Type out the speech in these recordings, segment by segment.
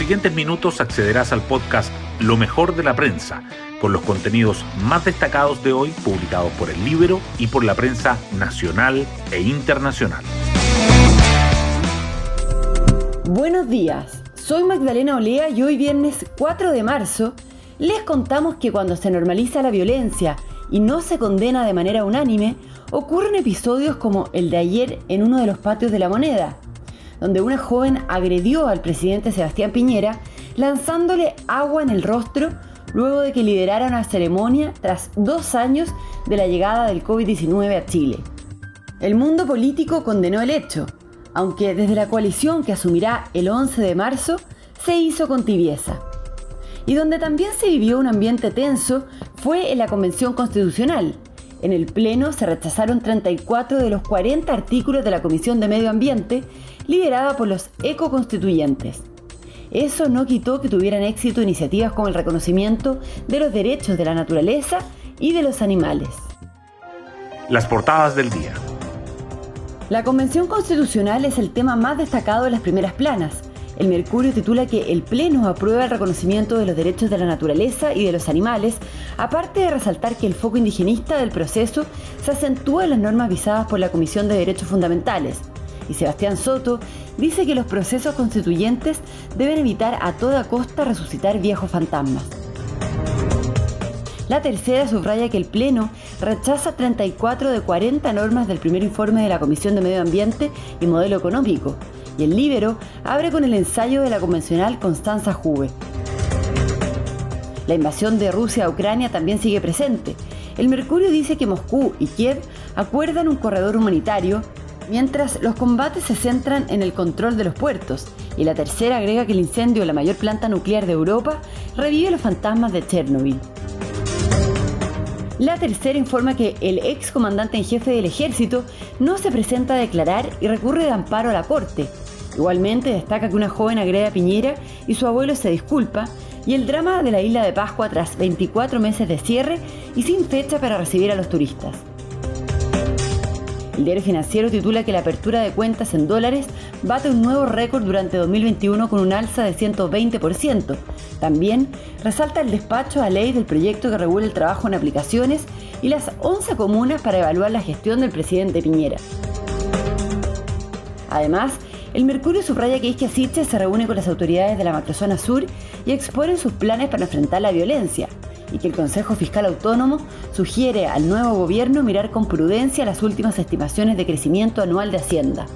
siguientes minutos accederás al podcast Lo mejor de la prensa, con los contenidos más destacados de hoy publicados por el libro y por la prensa nacional e internacional. Buenos días, soy Magdalena Olea y hoy viernes 4 de marzo les contamos que cuando se normaliza la violencia y no se condena de manera unánime, ocurren episodios como el de ayer en uno de los patios de la moneda, donde una joven agredió al presidente Sebastián Piñera lanzándole agua en el rostro luego de que liderara una ceremonia tras dos años de la llegada del COVID-19 a Chile. El mundo político condenó el hecho, aunque desde la coalición que asumirá el 11 de marzo se hizo con tibieza. Y donde también se vivió un ambiente tenso fue en la Convención Constitucional, en el Pleno se rechazaron 34 de los 40 artículos de la Comisión de Medio Ambiente, liderada por los ecoconstituyentes. Eso no quitó que tuvieran éxito iniciativas como el reconocimiento de los derechos de la naturaleza y de los animales. Las portadas del día. La Convención Constitucional es el tema más destacado de las primeras planas el Mercurio titula que el Pleno aprueba el reconocimiento de los derechos de la naturaleza y de los animales, aparte de resaltar que el foco indigenista del proceso se acentúa en las normas visadas por la Comisión de Derechos Fundamentales. Y Sebastián Soto dice que los procesos constituyentes deben evitar a toda costa resucitar viejos fantasmas. La tercera subraya que el Pleno rechaza 34 de 40 normas del primer informe de la Comisión de Medio Ambiente y Modelo Económico, y el Libero abre con el ensayo de la convencional Constanza Juve. La invasión de Rusia a Ucrania también sigue presente. El Mercurio dice que Moscú y Kiev acuerdan un corredor humanitario, mientras los combates se centran en el control de los puertos, y la tercera agrega que el incendio de la mayor planta nuclear de Europa revive los fantasmas de Chernobyl. La tercera informa que el ex comandante en jefe del ejército no se presenta a declarar y recurre de amparo a la corte. Igualmente destaca que una joven agrede a Piñera y su abuelo se disculpa, y el drama de la isla de Pascua tras 24 meses de cierre y sin fecha para recibir a los turistas. El diario financiero titula que la apertura de cuentas en dólares bate un nuevo récord durante 2021 con un alza de 120%. También resalta el despacho a ley del proyecto que regula el trabajo en aplicaciones y las 11 comunas para evaluar la gestión del presidente Piñera. Además, el Mercurio subraya que Isquia se reúne con las autoridades de la macrozona sur y exponen sus planes para enfrentar la violencia y que el Consejo Fiscal Autónomo sugiere al nuevo gobierno mirar con prudencia las últimas estimaciones de crecimiento anual de Hacienda.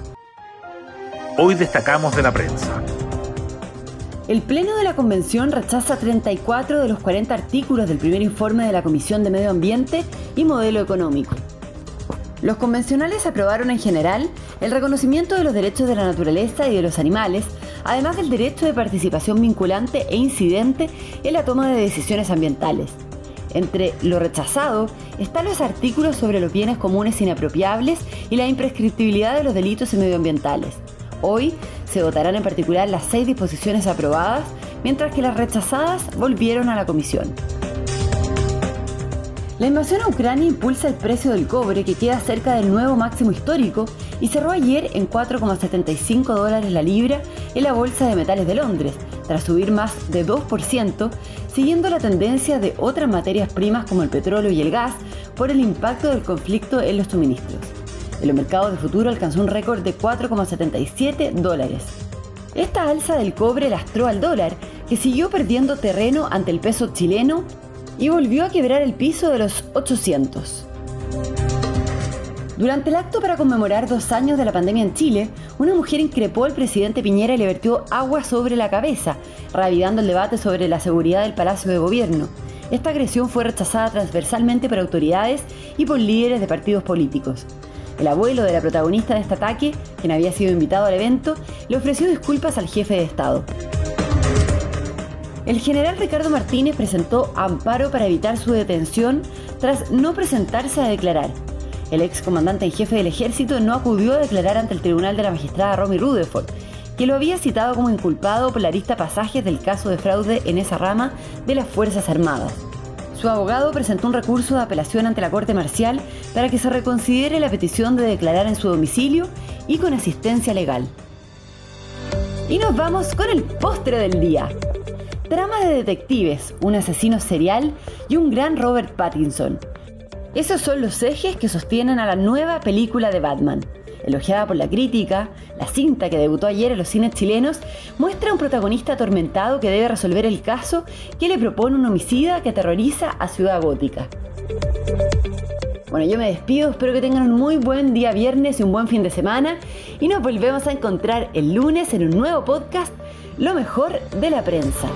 Hoy destacamos de la prensa. El Pleno de la Convención rechaza 34 de los 40 artículos del primer informe de la Comisión de Medio Ambiente y Modelo Económico. Los convencionales aprobaron en general el reconocimiento de los derechos de la naturaleza y de los animales, además del derecho de participación vinculante e incidente en la toma de decisiones ambientales. Entre lo rechazado están los artículos sobre los bienes comunes inapropiables y la imprescriptibilidad de los delitos medioambientales. Hoy se votarán en particular las seis disposiciones aprobadas, mientras que las rechazadas volvieron a la comisión. La invasión a Ucrania impulsa el precio del cobre que queda cerca del nuevo máximo histórico y cerró ayer en 4,75 dólares la libra en la Bolsa de Metales de Londres, tras subir más de 2%, siguiendo la tendencia de otras materias primas como el petróleo y el gas por el impacto del conflicto en los suministros. El mercado de futuro alcanzó un récord de 4,77 dólares. Esta alza del cobre lastró al dólar, que siguió perdiendo terreno ante el peso chileno y volvió a quebrar el piso de los 800. Durante el acto para conmemorar dos años de la pandemia en Chile, una mujer increpó al presidente Piñera y le vertió agua sobre la cabeza, reavivando el debate sobre la seguridad del Palacio de Gobierno. Esta agresión fue rechazada transversalmente por autoridades y por líderes de partidos políticos. El abuelo de la protagonista de este ataque, quien había sido invitado al evento, le ofreció disculpas al jefe de Estado. El general Ricardo Martínez presentó amparo para evitar su detención tras no presentarse a declarar. El ex comandante en jefe del ejército no acudió a declarar ante el tribunal de la magistrada Romy Rutherford, que lo había citado como inculpado por la lista pasajes del caso de fraude en esa rama de las Fuerzas Armadas. Su abogado presentó un recurso de apelación ante la Corte Marcial para que se reconsidere la petición de declarar en su domicilio y con asistencia legal. Y nos vamos con el postre del día. Trama de detectives, un asesino serial y un gran Robert Pattinson. Esos son los ejes que sostienen a la nueva película de Batman. Elogiada por la crítica, la cinta que debutó ayer en los cines chilenos muestra a un protagonista atormentado que debe resolver el caso que le propone un homicida que aterroriza a Ciudad Gótica. Bueno, yo me despido, espero que tengan un muy buen día viernes y un buen fin de semana y nos volvemos a encontrar el lunes en un nuevo podcast, Lo mejor de la prensa.